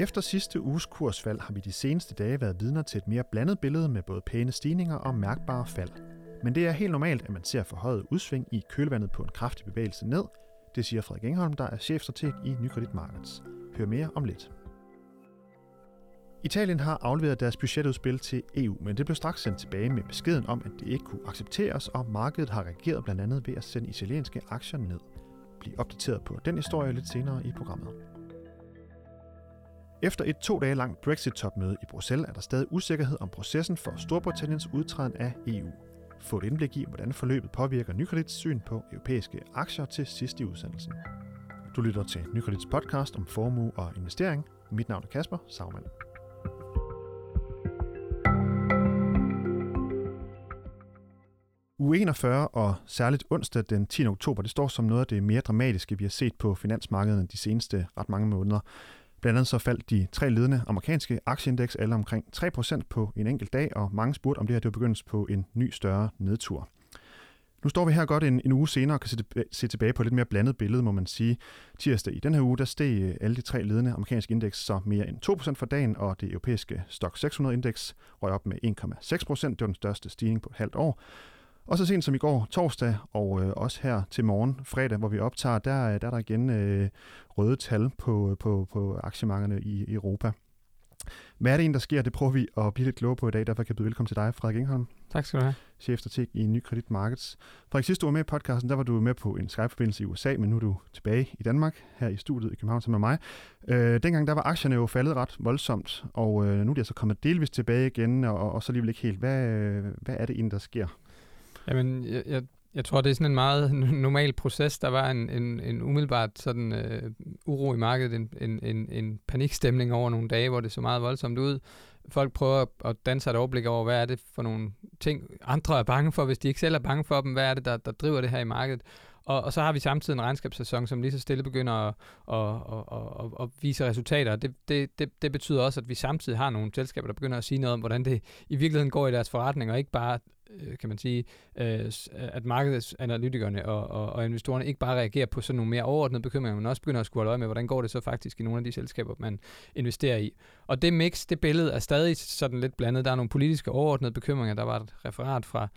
Efter sidste uges kursfald har vi de seneste dage været vidner til et mere blandet billede med både pæne stigninger og mærkbare fald. Men det er helt normalt, at man ser forhøjet udsving i kølvandet på en kraftig bevægelse ned. Det siger Frederik Engholm, der er chefstrateg i Nykredit Markets. Hør mere om lidt. Italien har afleveret deres budgetudspil til EU, men det blev straks sendt tilbage med beskeden om, at det ikke kunne accepteres, og markedet har reageret blandt andet ved at sende italienske aktier ned. Bliv opdateret på den historie lidt senere i programmet. Efter et to dage langt Brexit-topmøde i Bruxelles er der stadig usikkerhed om processen for Storbritanniens udtræden af EU. Få et indblik i, hvordan forløbet påvirker Nykredits syn på europæiske aktier til sidst i udsendelsen. Du lytter til Nykredits podcast om formue og investering. Mit navn er Kasper Sagmann. u 41 og særligt onsdag den 10. oktober, det står som noget af det mere dramatiske, vi har set på finansmarkederne de seneste ret mange måneder. Blandt andet så faldt de tre ledende amerikanske aktieindeks alle omkring 3% på en enkelt dag, og mange spurgte, om det her det var begyndelsen på en ny større nedtur. Nu står vi her godt en, en uge senere og kan se, se tilbage på et lidt mere blandet billede, må man sige. Tirsdag i den her uge, der steg øh, alle de tre ledende amerikanske indeks så mere end 2% for dagen, og det europæiske Stock 600 indeks røg op med 1,6%. Det var den største stigning på et halvt år. Og så sent som i går, torsdag, og øh, også her til morgen, fredag, hvor vi optager, der, der er der igen øh, røde tal på, på, på aktiemarkederne i Europa. Hvad er det egentlig, der sker? Det prøver vi at blive lidt klogere på i dag. Derfor kan jeg byde velkommen til dig, Frederik Engholm. Tak skal du have. Chefstrateg i Ny Kredit Markets. Frederik, sidst du var med i podcasten, der var du med på en Skype-forbindelse i USA, men nu er du tilbage i Danmark, her i studiet i København sammen med mig. Øh, dengang der var aktierne jo faldet ret voldsomt, og øh, nu er de altså kommet delvis tilbage igen, og, og så alligevel ikke helt. Hvad, øh, hvad er det egentlig, der sker? Jamen, jeg, jeg, jeg tror, det er sådan en meget normal proces. Der var en, en, en umiddelbart sådan øh, uro i markedet, en, en, en, en panikstemning over nogle dage, hvor det så meget voldsomt ud. Folk prøver at danse et overblik over, hvad er det for nogle ting, andre er bange for, hvis de ikke selv er bange for dem. Hvad er det, der, der driver det her i markedet? Og, og så har vi samtidig en regnskabssæson, som lige så stille begynder at, at, at, at, at vise resultater. Det, det, det, det betyder også, at vi samtidig har nogle selskaber, der begynder at sige noget om, hvordan det i virkeligheden går i deres forretning, og ikke bare øh, kan man sige, øh, at markedsanalytikerne og, og, og investorerne ikke bare reagerer på sådan nogle mere overordnede bekymringer, men også begynder at skulle holde øje med, hvordan går det så faktisk i nogle af de selskaber, man investerer i. Og det mix, det billede er stadig sådan lidt blandet. Der er nogle politiske overordnede bekymringer. Der var et referat fra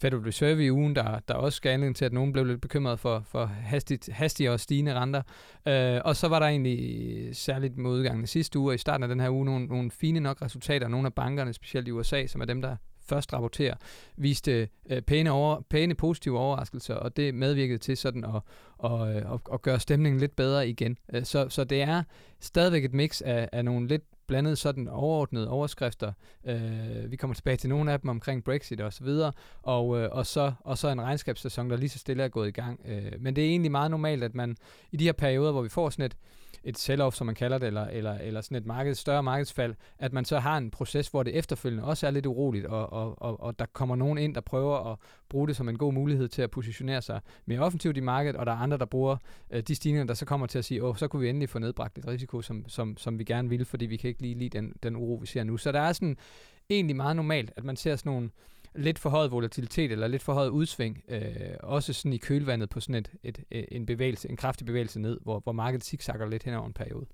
Federal Reserve i ugen, der, der også gav anledning til, at nogen blev lidt bekymret for, for hastigt, hastige og stigende renter. Øh, og så var der egentlig særligt med udgangen sidste uge og i starten af den her uge nogle, nogle fine nok resultater. Nogle af bankerne, specielt i USA, som er dem, der først rapporterer, viste øh, pæne, over, pæne positive overraskelser, og det medvirkede til sådan at, og, og, og gøre stemningen lidt bedre igen. Øh, så, så det er stadigvæk et mix af, af nogle lidt blandet sådan overordnede overskrifter. Øh, vi kommer tilbage til nogle af dem omkring Brexit og så videre, og, øh, og, så, og så en regnskabssæson, der lige så stille er gået i gang. Øh, men det er egentlig meget normalt, at man i de her perioder, hvor vi får sådan et, et sell-off, som man kalder det, eller, eller, eller sådan et marked, større markedsfald, at man så har en proces, hvor det efterfølgende også er lidt uroligt, og, og, og, og der kommer nogen ind, der prøver at bruge det som en god mulighed til at positionere sig mere offensivt i markedet, og der er andre, der bruger øh, de stigninger, der så kommer til at sige, åh, så kunne vi endelig få nedbragt et risiko, som, som, som vi gerne vil, fordi vi kan ikke lige lide den, den uro, vi ser nu. Så der er sådan egentlig meget normalt, at man ser sådan nogle lidt for højt volatilitet eller lidt for højt udsving, øh, også sådan i kølvandet på sådan et, et, et, en bevægelse, en kraftig bevægelse ned, hvor, hvor markedet zigzagger lidt hen over en periode.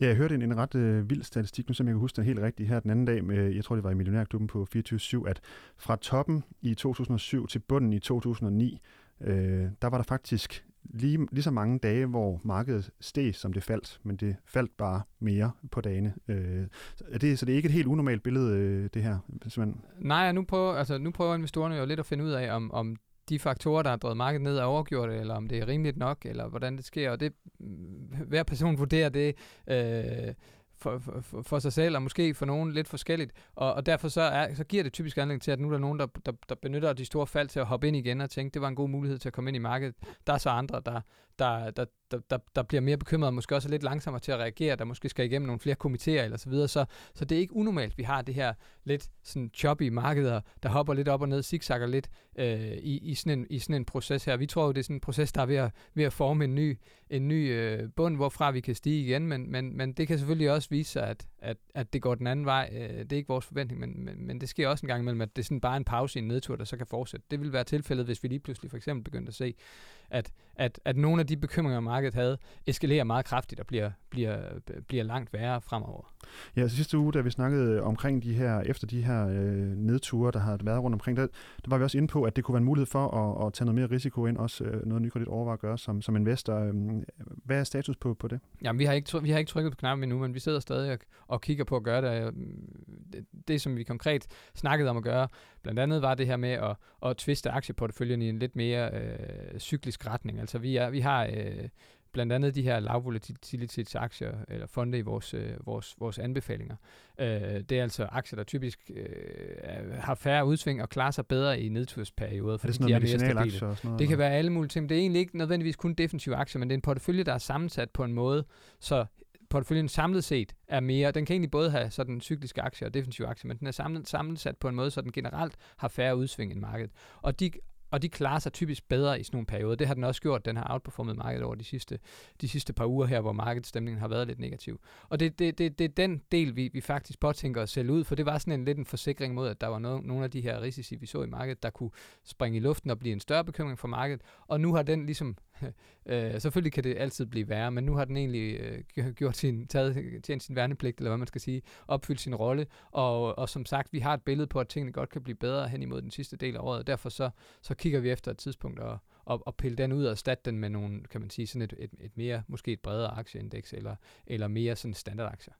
Ja, jeg hørte en, en ret øh, vild statistik, nu som jeg kan huske den helt rigtigt her den anden dag, med, jeg tror det var i Millionærklubben på 24 at fra toppen i 2007 til bunden i 2009, øh, der var der faktisk lige, lige så mange dage, hvor markedet steg, som det faldt, men det faldt bare mere på dagene. Øh, er det, så det er ikke et helt unormalt billede, øh, det her? Man... Nej, nu prøver, altså, nu prøver investorerne jo lidt at finde ud af, om, om de faktorer, der har drevet markedet ned, er overgjort, eller om det er rimeligt nok, eller hvordan det sker, og det, mm, hver person vurderer det øh, for, for, for sig selv, og måske for nogen lidt forskelligt. Og, og derfor så, er, så giver det typisk anledning til, at nu er der nogen, der, der, der benytter de store fald til at hoppe ind igen og tænke, det var en god mulighed til at komme ind i markedet. Der er så andre, der, der, der, der, der, der bliver mere bekymret, måske også lidt langsommere til at reagere, der måske skal igennem nogle flere komitéer eller så videre. Så, så det er ikke unormalt, vi har det her lidt sådan choppy markeder, der hopper lidt op og ned, zigzagger lidt øh, i, i, sådan en, i sådan en proces her. Vi tror jo, det er sådan en proces, der er ved at, ved at forme en ny, en ny øh, bund, hvorfra vi kan stige igen, men, men, men det kan selvfølgelig også vise sig, at, at, at det går den anden vej. Øh, det er ikke vores forventning, men, men, men det sker også en gang imellem, at det er sådan bare en pause i en nedtur, der så kan fortsætte. Det vil være tilfældet, hvis vi lige pludselig for eksempel begyndte at se, at, at, at nogle af de bekymringer, markedet havde, eskalerer meget kraftigt og bliver, bliver, bliver langt værre fremover. Ja, så sidste uge, da vi snakkede omkring de her, efter de her øh, nedture, der har været rundt omkring, der, der var vi også inde på, at det kunne være en mulighed for at, at tage noget mere risiko ind, også øh, noget nykredit overvejer at gøre som, som investor. Øh, hvad er status på, på det? Jamen, vi har ikke, vi har ikke trykket på knappen endnu, men vi sidder stadig og, og kigger på at gøre det. det. Det, som vi konkret snakkede om at gøre, blandt andet var det her med at, at tviste aktieporteføljen i en lidt mere øh, cyklisk retning. Altså, vi, er, vi har... Øh, blandt andet de her lavvolatilitetsaktier eller fonde i vores, øh, vores, vores anbefalinger. Øh, det er altså aktier, der typisk øh, har færre udsving og klarer sig bedre i nedtursperioder. Er det sådan noget de er mere og sådan noget? Det kan være alle mulige ting. Det er egentlig ikke nødvendigvis kun defensive aktier, men det er en portefølje, der er sammensat på en måde, så porteføljen samlet set er mere, den kan egentlig både have sådan cykliske aktier og defensive aktier, men den er samlet, sammensat på en måde, så den generelt har færre udsving end markedet. Og de og de klarer sig typisk bedre i sådan nogle perioder. Det har den også gjort. Den har outperformet markedet over de sidste, de sidste par uger her, hvor markedsstemningen har været lidt negativ. Og det, det, det, det er den del, vi, vi faktisk påtænker at sælge ud, for det var sådan en lidt en forsikring mod, at der var no, nogle af de her risici, vi så i markedet, der kunne springe i luften og blive en større bekymring for markedet. Og nu har den ligesom øh, selvfølgelig kan det altid blive værre, men nu har den egentlig øh, gjort sin, taget, tjent sin værnepligt, eller hvad man skal sige, opfyldt sin rolle, og, og som sagt, vi har et billede på, at tingene godt kan blive bedre hen imod den sidste del af året, og derfor så, så kigger vi efter et tidspunkt og, og, og pille den ud og erstatte den med nogle, kan man sige, sådan et, et, et mere, måske et bredere aktieindeks, eller, eller mere sådan standardaktier.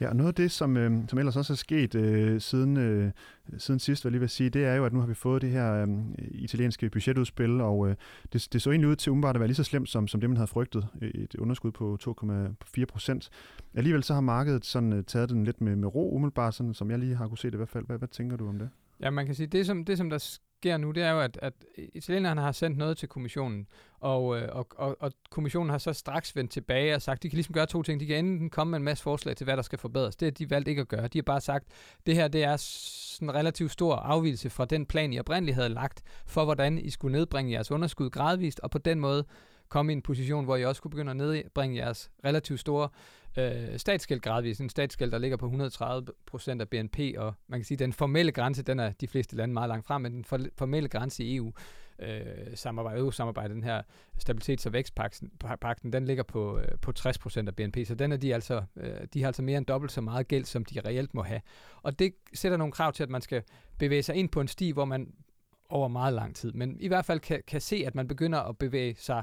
Ja, og noget af det, som, øh, som ellers også er sket øh, siden, øh, siden sidst, vil jeg lige vil sige, det er jo, at nu har vi fået det her øh, italienske budgetudspil, og øh, det, det så egentlig ud til umiddelbart at være lige så slemt, som, som det, man havde frygtet. Øh, et underskud på 2,4 procent. Alligevel så har markedet sådan, øh, taget den lidt med, med ro umiddelbart, sådan, som jeg lige har kunne se det i hvert fald. Hvad, hvad tænker du om det? Ja, man kan sige, det som, det som der sker nu, det er jo, at, at italienerne har sendt noget til kommissionen, og, øh, og, og, og kommissionen har så straks vendt tilbage og sagt, de kan ligesom gøre to ting. De kan enten komme med en masse forslag til, hvad der skal forbedres. Det har de valgt ikke at gøre. De har bare sagt, det her det er sådan en relativt stor afvielse fra den plan, I oprindeligt havde lagt, for hvordan I skulle nedbringe jeres underskud gradvist, og på den måde komme i en position, hvor I også kunne begynde at nedbringe jeres relativt store øh, statsgæld gradvist. En statsgæld, der ligger på 130 procent af BNP, og man kan sige, at den formelle grænse, den er de fleste lande meget langt frem, men den formelle grænse i EU, øh, samarbejde, EU-samarbejde, den her stabilitets- og vækstpakten, den ligger på, øh, på 60 procent af BNP, så den er de altså, øh, de har altså mere end dobbelt så meget gæld, som de reelt må have. Og det sætter nogle krav til, at man skal bevæge sig ind på en sti, hvor man over meget lang tid, men i hvert fald kan, kan se, at man begynder at bevæge sig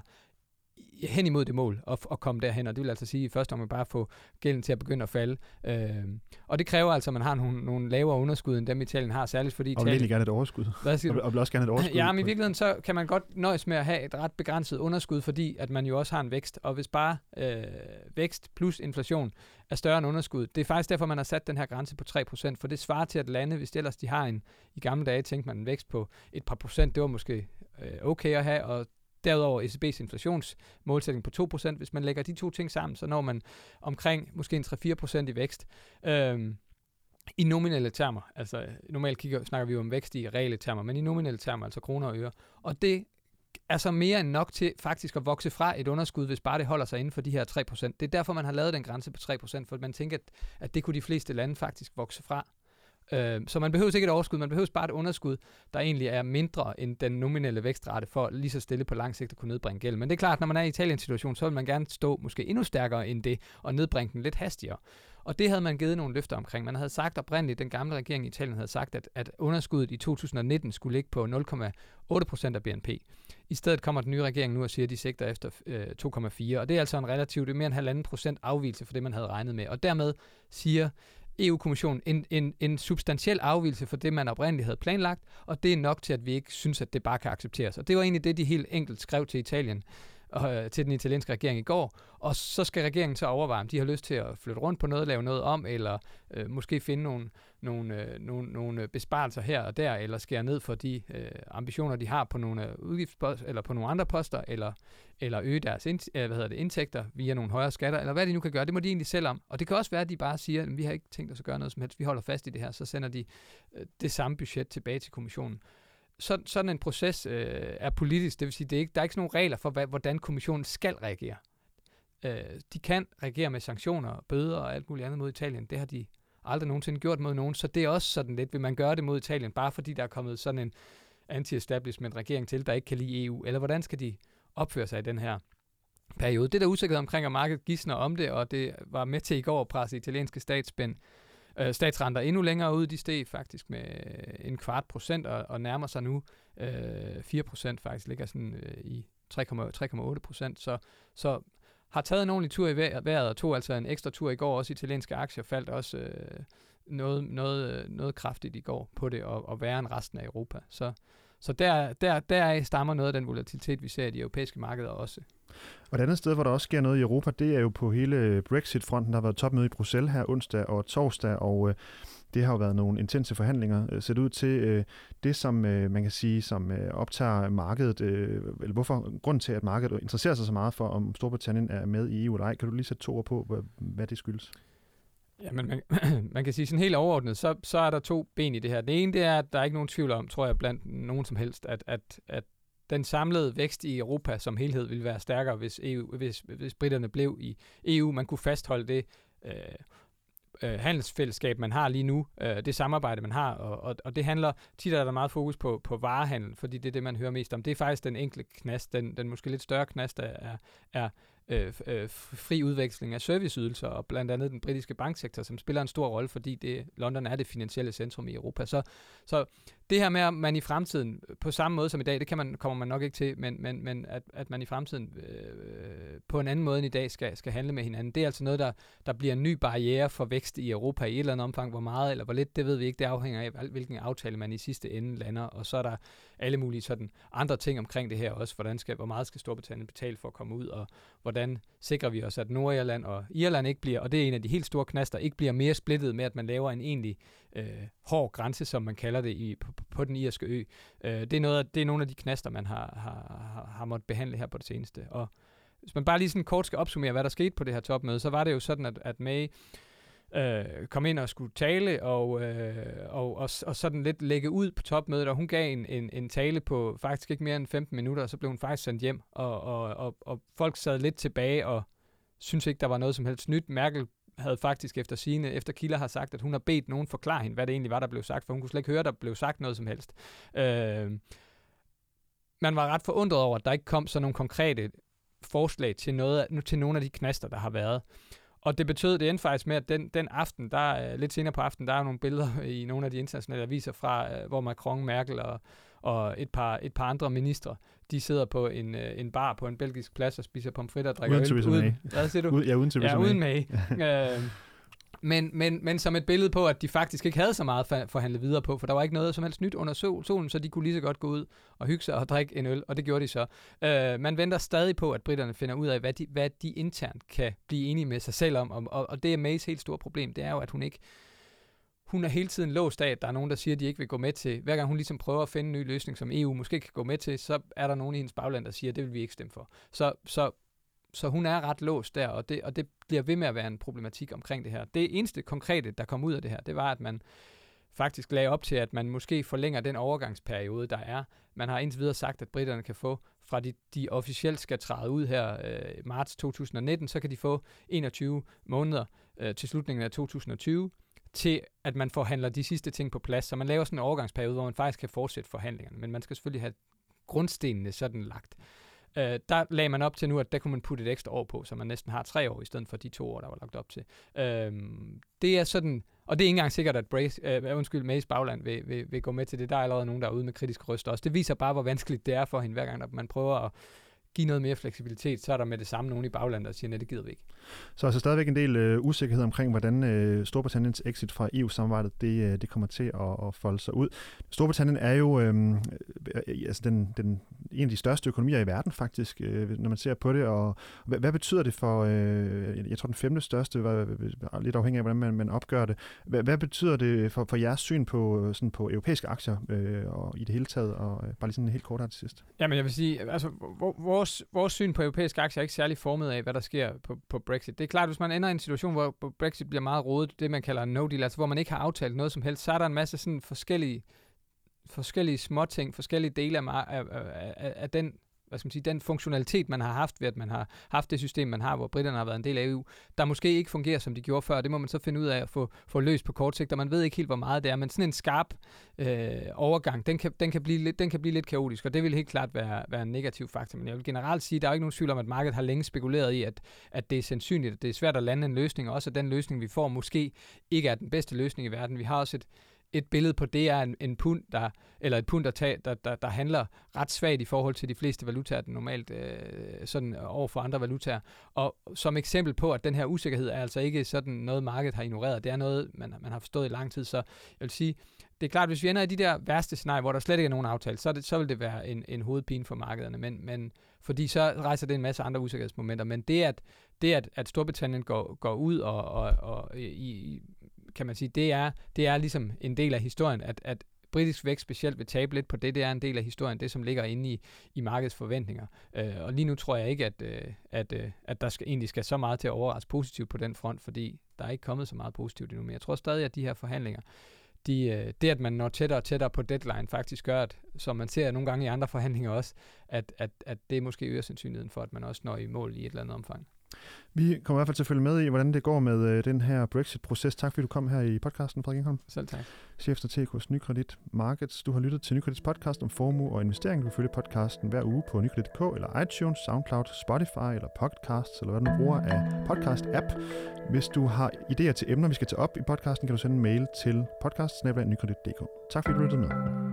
hen imod det mål og, og komme derhen, og det vil altså sige i første omgang bare få gælden til at begynde at falde. Øh, og det kræver altså, at man har nogle, nogle lavere underskud, end dem Italien har, særligt fordi Italien... Og vil gerne et overskud. Hvad siger du? Og vil også gerne et overskud. Ja, men i virkeligheden så kan man godt nøjes med at have et ret begrænset underskud, fordi at man jo også har en vækst, og hvis bare øh, vækst plus inflation er større end underskud, det er faktisk derfor, man har sat den her grænse på 3%, for det svarer til at lande, hvis ellers de har en, i gamle dage tænkte man en vækst på et par procent, det var måske øh, okay at have, og Derudover ECB's inflationsmålsætning på 2%. Hvis man lægger de to ting sammen, så når man omkring måske en 3-4% i vækst. Øhm, i nominelle termer, altså normalt kigger, snakker vi jo om vækst i reelle termer, men i nominelle termer, altså kroner og øre. Og det er så mere end nok til faktisk at vokse fra et underskud, hvis bare det holder sig inden for de her 3%. Det er derfor, man har lavet den grænse på 3%, for man tænker, at, at det kunne de fleste lande faktisk vokse fra. Øh, så man behøver ikke et overskud, man behøver bare et underskud, der egentlig er mindre end den nominelle vækstrate for lige så stille på lang sigt at kunne nedbringe gæld. Men det er klart, når man er i Italiens situation, så vil man gerne stå måske endnu stærkere end det, og nedbringe den lidt hastigere. Og det havde man givet nogle løfter omkring. Man havde sagt oprindeligt, den gamle regering i Italien havde sagt, at, at underskuddet i 2019 skulle ligge på 0,8 procent af BNP. I stedet kommer den nye regering nu og siger, at de sigter efter øh, 2,4, og det er altså en relativt, det er mere end halvanden procent afvielse for det, man havde regnet med. Og dermed siger EU-kommissionen en, en, en substantiel afvielse for det, man oprindeligt havde planlagt, og det er nok til, at vi ikke synes, at det bare kan accepteres. Og det var egentlig det, de helt enkelt skrev til Italien øh, til den italienske regering i går, og så skal regeringen så overveje, om de har lyst til at flytte rundt på noget, lave noget om, eller øh, måske finde nogle, nogle, øh, nogle, nogle besparelser her og der, eller skære ned for de øh, ambitioner, de har på nogle øh, udgiftsposter, eller på nogle andre poster, eller, eller øge deres ind, øh, hvad hedder det, indtægter via nogle højere skatter, eller hvad de nu kan gøre. Det må de egentlig selv om. Og det kan også være, at de bare siger, at vi har ikke tænkt os at gøre noget som helst, vi holder fast i det her, så sender de øh, det samme budget tilbage til kommissionen så, sådan en proces øh, er politisk, det vil sige, det er ikke, der er ikke sådan nogle regler for, hvad, hvordan kommissionen skal reagere. øh, de kan reagere med sanktioner, bøder og alt muligt andet mod Italien. Det har de aldrig nogensinde gjort mod nogen, så det er også sådan lidt, vil man gøre det mod Italien, bare fordi der er kommet sådan en anti-establishment regering til, der ikke kan lide EU, eller hvordan skal de opføre sig i den her periode. Det der usikkerhed omkring, at markedet gisner om det, og det var med til i går at presse italienske statsspænd, øh, statsrenter endnu længere ud. De steg faktisk med øh, en kvart procent og, og nærmer sig nu øh, 4 procent faktisk, ligger sådan øh, i 3,8 procent. Så, så har taget en ordentlig tur i vejret og tog altså en ekstra tur i går. Også italienske aktier faldt også øh, noget, noget, øh, noget kraftigt i går på det, og, og værre end resten af Europa. Så, så der, der, der stammer noget af den volatilitet, vi ser i de europæiske markeder også. Og et andet sted, hvor der også sker noget i Europa, det er jo på hele Brexit-fronten. Der har været topmøde i Bruxelles her onsdag og torsdag, og øh, det har jo været nogle intense forhandlinger. Øh, set ud til øh, det, som øh, man kan sige, som øh, optager markedet, øh, eller hvorfor grunden til, at markedet interesserer sig så meget for, om Storbritannien er med i EU eller ej. Kan du lige sætte to ord på, hvad, hvad det skyldes? Ja, men man, man kan sige sådan helt overordnet, så, så er der to ben i det her. Det ene, det er, at der er ikke nogen tvivl om, tror jeg, blandt nogen som helst, at, at, at den samlede vækst i Europa som helhed ville være stærkere, hvis, EU, hvis, hvis britterne blev i EU. Man kunne fastholde det øh, øh, handelsfællesskab, man har lige nu, øh, det samarbejde, man har, og, og, og det handler, tit er der meget fokus på, på varehandel, fordi det er det, man hører mest om. Det er faktisk den enkle knast, den, den måske lidt større knast der er, er øh, øh, fri udveksling af serviceydelser, og blandt andet den britiske banksektor, som spiller en stor rolle, fordi det, London er det finansielle centrum i Europa. Så, så det her med, at man i fremtiden, på samme måde som i dag, det kan man, kommer man nok ikke til, men, men, men at, at man i fremtiden øh, på en anden måde end i dag skal, skal handle med hinanden, det er altså noget, der, der bliver en ny barriere for vækst i Europa i et eller andet omfang. Hvor meget eller hvor lidt, det ved vi ikke. Det afhænger af, hvilken aftale man i sidste ende lander. Og så er der alle mulige sådan andre ting omkring det her også. Hvordan skal, hvor meget skal Storbritannien betale for at komme ud, og hvordan sikrer vi os, at Nordirland og Irland ikke bliver, og det er en af de helt store knaster, ikke bliver mere splittet med, at man laver en egentlig øh, hård grænse, som man kalder det i, på, på den irske ø. Øh, det, er noget af, det er nogle af de knaster, man har, har, har måttet behandle her på det seneste. Og hvis man bare lige sådan kort skal opsummere, hvad der skete på det her topmøde, så var det jo sådan, at, at May øh, kom ind og skulle tale og, øh, og, og, og sådan lidt lægge ud på topmødet, og hun gav en, en, en tale på faktisk ikke mere end 15 minutter, og så blev hun faktisk sendt hjem, og, og, og, og folk sad lidt tilbage og synes ikke, der var noget som helst nyt. Merkel havde faktisk efter sine, efter Kilder har sagt, at hun har bedt nogen forklare hende, hvad det egentlig var, der blev sagt, for hun kunne slet ikke høre, der blev sagt noget som helst. Øh, man var ret forundret over, at der ikke kom så nogle konkrete forslag til, noget, til nogle af de knaster, der har været. Og det betød, det endte faktisk med, at den, den aften, der øh, lidt senere på aftenen, der er nogle billeder i nogle af de internationale aviser fra, øh, hvor Macron, Merkel og, og et par, et par andre ministre, de sidder på en, øh, en bar på en belgisk plads og spiser pomfritter og drikker uden øl. Uden, hvad siger du? Ja, uden Ja, uden med. øh, men, men, men som et billede på, at de faktisk ikke havde så meget for, for at handle videre på, for der var ikke noget som helst nyt under sol, solen, så de kunne lige så godt gå ud og hygge sig og drikke en øl, og det gjorde de så. Øh, man venter stadig på, at britterne finder ud af, hvad de, hvad de internt kan blive enige med sig selv om, og, og, og det er Mays helt store problem, det er jo, at hun ikke hun er hele tiden låst af, at der er nogen, der siger, at de ikke vil gå med til. Hver gang hun ligesom prøver at finde en ny løsning, som EU måske kan gå med til, så er der nogen i hendes bagland, der siger, at det vil vi ikke stemme for. Så, så, så hun er ret låst der, og det, og det bliver ved med at være en problematik omkring det her. Det eneste konkrete, der kom ud af det her, det var, at man faktisk lagde op til, at man måske forlænger den overgangsperiode, der er. Man har indtil videre sagt, at britterne kan få, fra de, de officielt skal træde ud her øh, marts 2019, så kan de få 21 måneder øh, til slutningen af 2020 til at man forhandler de sidste ting på plads. Så man laver sådan en overgangsperiode, hvor man faktisk kan fortsætte forhandlingerne, men man skal selvfølgelig have grundstenene sådan lagt. Øh, der lagde man op til nu, at der kunne man putte et ekstra år på, så man næsten har tre år i stedet for de to år, der var lagt op til. Øh, det er sådan, og det er ikke engang sikkert, at Brace, øh, undskyld, Mays bagland vil, vil, vil gå med til det. Der er allerede nogen, der er ude med kritisk røst også. Det viser bare, hvor vanskeligt det er for hende, hver gang at man prøver at give noget mere fleksibilitet, så er der med det samme nogen i baglandet, der siger, at det gider vi ikke. Så altså stadigvæk en del øh, usikkerhed omkring, hvordan øh, Storbritanniens exit fra EU-samarbejdet, det, øh, det kommer til at, at folde sig ud. Storbritannien er jo øh, øh, altså den, den, en af de største økonomier i verden faktisk, øh, når man ser på det, og hvad, hvad betyder det for, øh, jeg tror den femte største, var, lidt afhængig af, hvordan man, man opgør det, hvad, hvad betyder det for, for jeres syn på, sådan på europæiske aktier øh, og i det hele taget, og øh, bare lige sådan helt kort her til sidst? Jamen jeg vil sige, altså vores vores, vores syn på europæiske aktier er ikke særlig formet af, hvad der sker på, på Brexit. Det er klart, at hvis man ender i en situation, hvor Brexit bliver meget rodet, det man kalder no-deal, altså hvor man ikke har aftalt noget som helst, så er der en masse sådan forskellige, forskellige småting, forskellige dele af, af, af, af den hvad skal man sige, den funktionalitet, man har haft ved, at man har haft det system, man har, hvor britterne har været en del af EU, der måske ikke fungerer, som de gjorde før. Det må man så finde ud af at få, få løst på kort sigt, og man ved ikke helt, hvor meget det er, men sådan en skarp øh, overgang, den kan, den, kan blive lidt, den kan blive lidt kaotisk, og det vil helt klart være, være en negativ faktor. Men jeg vil generelt sige, at der er ikke nogen tvivl om, at markedet har længe spekuleret i, at, at det er sandsynligt, at det er svært at lande en løsning, og også at den løsning, vi får, måske ikke er den bedste løsning i verden. Vi har også et, et billede på det er en, en pund, der, eller et pund, der, tag, der, der, der handler ret svagt i forhold til de fleste valutaer, den normalt øh, sådan over for andre valutaer. Og som eksempel på, at den her usikkerhed er altså ikke sådan noget, markedet har ignoreret. Det er noget, man, man har forstået i lang tid. Så jeg vil sige, det er klart, hvis vi ender i de der værste scenarier, hvor der slet ikke er nogen aftale, så, det, så vil det være en, en hovedpine for markederne. Men, men fordi så rejser det en masse andre usikkerhedsmomenter. Men det, at, det at, at Storbritannien går, går ud og, og, og i, kan man sige, det er, det er ligesom en del af historien, at, at britisk vækst specielt vil tabe lidt på det. Det er en del af historien, det som ligger inde i, i markedets forventninger. Øh, og lige nu tror jeg ikke, at, øh, at, øh, at der skal, egentlig skal så meget til at overraske positivt på den front, fordi der er ikke kommet så meget positivt endnu. Men jeg tror stadig, at de her forhandlinger, de, øh, det, at man når tættere og tættere på deadline, faktisk gør, at, som man ser nogle gange i andre forhandlinger også, at, at, at det måske øger sandsynligheden for, at man også når i mål i et eller andet omfang. Vi kommer i hvert fald til at følge med i, hvordan det går med øh, den her Brexit-proces. Tak fordi du kom her i podcasten, Frederik Ingholm. Selv tak. Chef strateg hos Nykredit Markets. Du har lyttet til Nykredits podcast om formue og investering. Du kan følge podcasten hver uge på nykredit.dk eller iTunes, Soundcloud, Spotify eller Podcasts, eller hvad du bruger af podcast-app. Hvis du har idéer til emner, vi skal tage op i podcasten, kan du sende en mail til podcast Tak fordi du lyttede med.